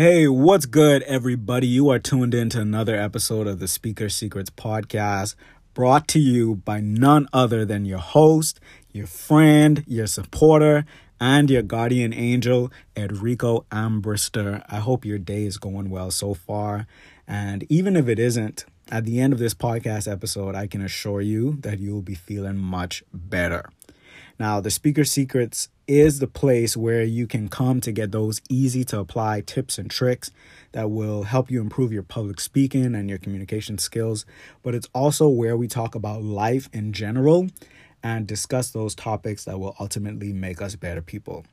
Hey, what's good, everybody? You are tuned in to another episode of the Speaker Secrets podcast brought to you by none other than your host, your friend, your supporter, and your guardian angel, Enrico Ambrister. I hope your day is going well so far. And even if it isn't, at the end of this podcast episode, I can assure you that you will be feeling much better. Now, the Speaker Secrets is the place where you can come to get those easy to apply tips and tricks that will help you improve your public speaking and your communication skills. But it's also where we talk about life in general and discuss those topics that will ultimately make us better people.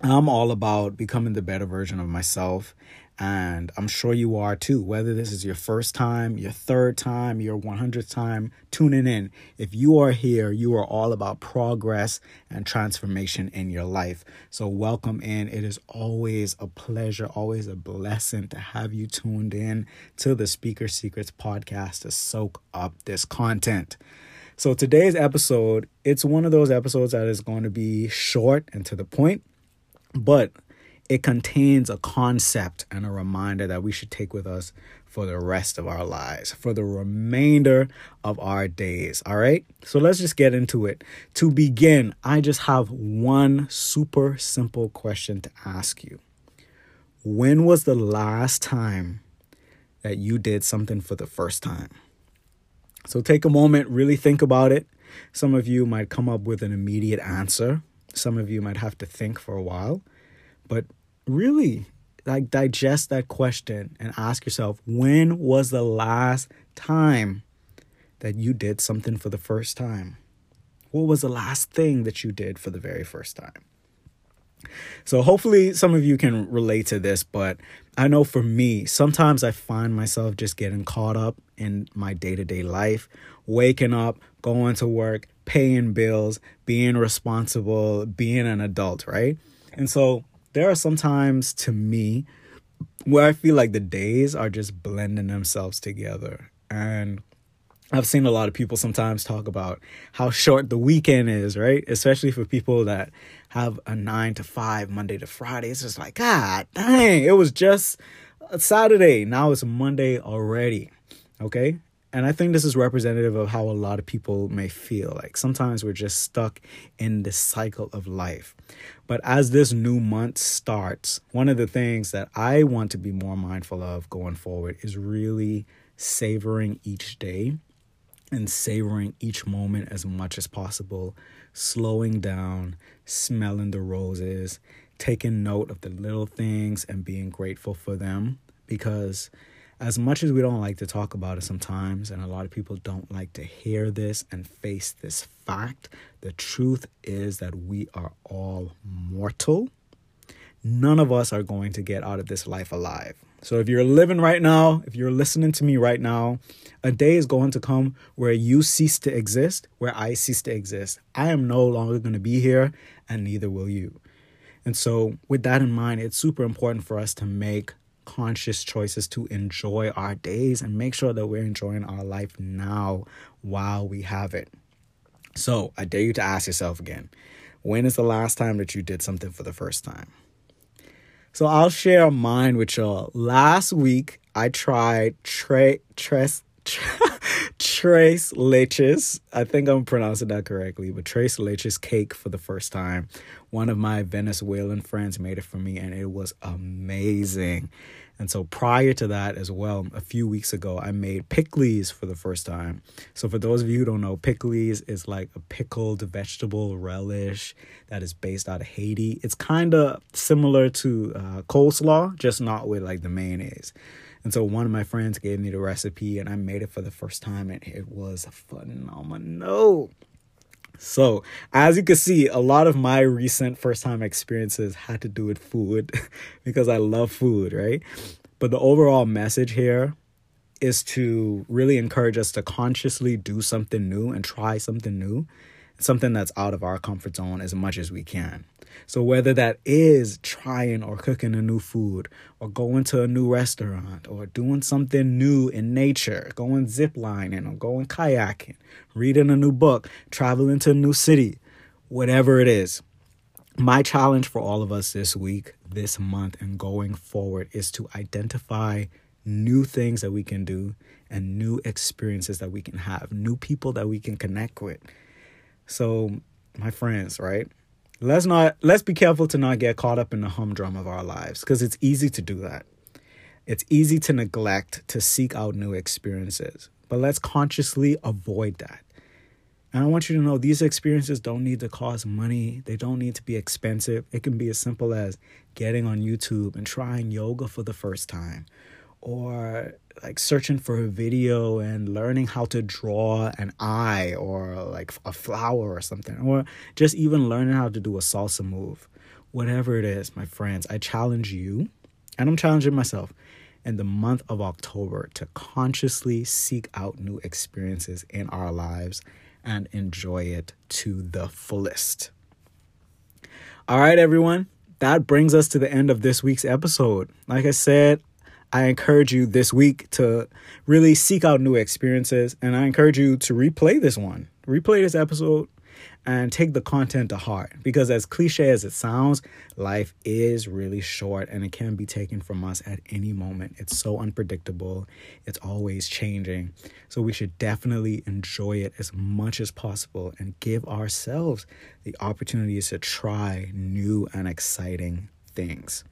I'm all about becoming the better version of myself and I'm sure you are too. Whether this is your first time, your third time, your 100th time tuning in, if you are here, you are all about progress and transformation in your life. So, welcome in. It is always a pleasure, always a blessing to have you tuned in to the Speaker Secrets podcast to soak up this content. So, today's episode, it's one of those episodes that is going to be short and to the point, but it contains a concept and a reminder that we should take with us for the rest of our lives, for the remainder of our days. All right. So let's just get into it. To begin, I just have one super simple question to ask you When was the last time that you did something for the first time? So take a moment, really think about it. Some of you might come up with an immediate answer, some of you might have to think for a while. But really, like digest that question and ask yourself when was the last time that you did something for the first time? What was the last thing that you did for the very first time? So, hopefully, some of you can relate to this, but I know for me, sometimes I find myself just getting caught up in my day to day life, waking up, going to work, paying bills, being responsible, being an adult, right? And so, there are some times to me where I feel like the days are just blending themselves together. And I've seen a lot of people sometimes talk about how short the weekend is, right? Especially for people that have a nine to five, Monday to Friday. It's just like, God dang, it was just Saturday. Now it's Monday already. Okay. And I think this is representative of how a lot of people may feel. Like sometimes we're just stuck in this cycle of life. But as this new month starts, one of the things that I want to be more mindful of going forward is really savoring each day and savoring each moment as much as possible, slowing down, smelling the roses, taking note of the little things and being grateful for them because as much as we don't like to talk about it sometimes, and a lot of people don't like to hear this and face this fact, the truth is that we are all mortal. None of us are going to get out of this life alive. So if you're living right now, if you're listening to me right now, a day is going to come where you cease to exist, where I cease to exist. I am no longer going to be here, and neither will you. And so, with that in mind, it's super important for us to make conscious choices to enjoy our days and make sure that we're enjoying our life now while we have it. So, I dare you to ask yourself again when is the last time that you did something for the first time? So, I'll share mine with y'all. Last week, I tried tre- tres, tres leches. I think I'm pronouncing that correctly, but Tres leches cake for the first time. One of my Venezuelan friends made it for me, and it was amazing. And so prior to that as well, a few weeks ago, I made pikliz for the first time. So for those of you who don't know, pikliz is like a pickled vegetable relish that is based out of Haiti. It's kind of similar to uh, coleslaw, just not with like the mayonnaise. And so one of my friends gave me the recipe and I made it for the first time and it was phenomenal. So, as you can see, a lot of my recent first time experiences had to do with food because I love food, right? But the overall message here is to really encourage us to consciously do something new and try something new, something that's out of our comfort zone as much as we can. So, whether that is trying or cooking a new food, or going to a new restaurant, or doing something new in nature, going ziplining, or going kayaking, reading a new book, traveling to a new city, whatever it is, my challenge for all of us this week, this month, and going forward is to identify new things that we can do and new experiences that we can have, new people that we can connect with. So, my friends, right? Let's not let's be careful to not get caught up in the humdrum of our lives because it's easy to do that. It's easy to neglect to seek out new experiences, but let's consciously avoid that. And I want you to know these experiences don't need to cost money. They don't need to be expensive. It can be as simple as getting on YouTube and trying yoga for the first time or like searching for a video and learning how to draw an eye or like a flower or something or just even learning how to do a salsa move. Whatever it is, my friends, I challenge you and I'm challenging myself in the month of October to consciously seek out new experiences in our lives and enjoy it to the fullest. All right, everyone, that brings us to the end of this week's episode. Like I said, I encourage you this week to really seek out new experiences, and I encourage you to replay this one, replay this episode, and take the content to heart. Because, as cliche as it sounds, life is really short and it can be taken from us at any moment. It's so unpredictable, it's always changing. So, we should definitely enjoy it as much as possible and give ourselves the opportunities to try new and exciting things.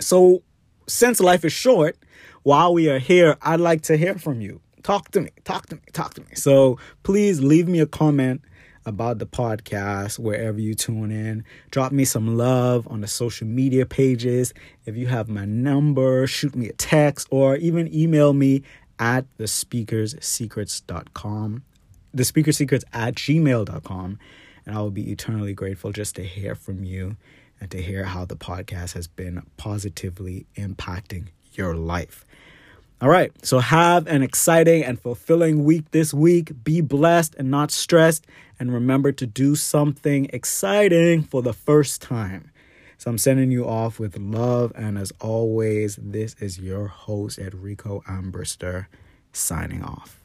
So, since life is short, while we are here, I'd like to hear from you. Talk to me, talk to me, talk to me. So please leave me a comment about the podcast wherever you tune in. Drop me some love on the social media pages. If you have my number, shoot me a text or even email me at the speakerssecrets.com, the speakersecrets at gmail.com. And I will be eternally grateful just to hear from you and to hear how the podcast has been positively impacting your life. All right, so have an exciting and fulfilling week this week. Be blessed and not stressed, and remember to do something exciting for the first time. So I'm sending you off with love, and as always, this is your host, Enrico Ambrister, signing off.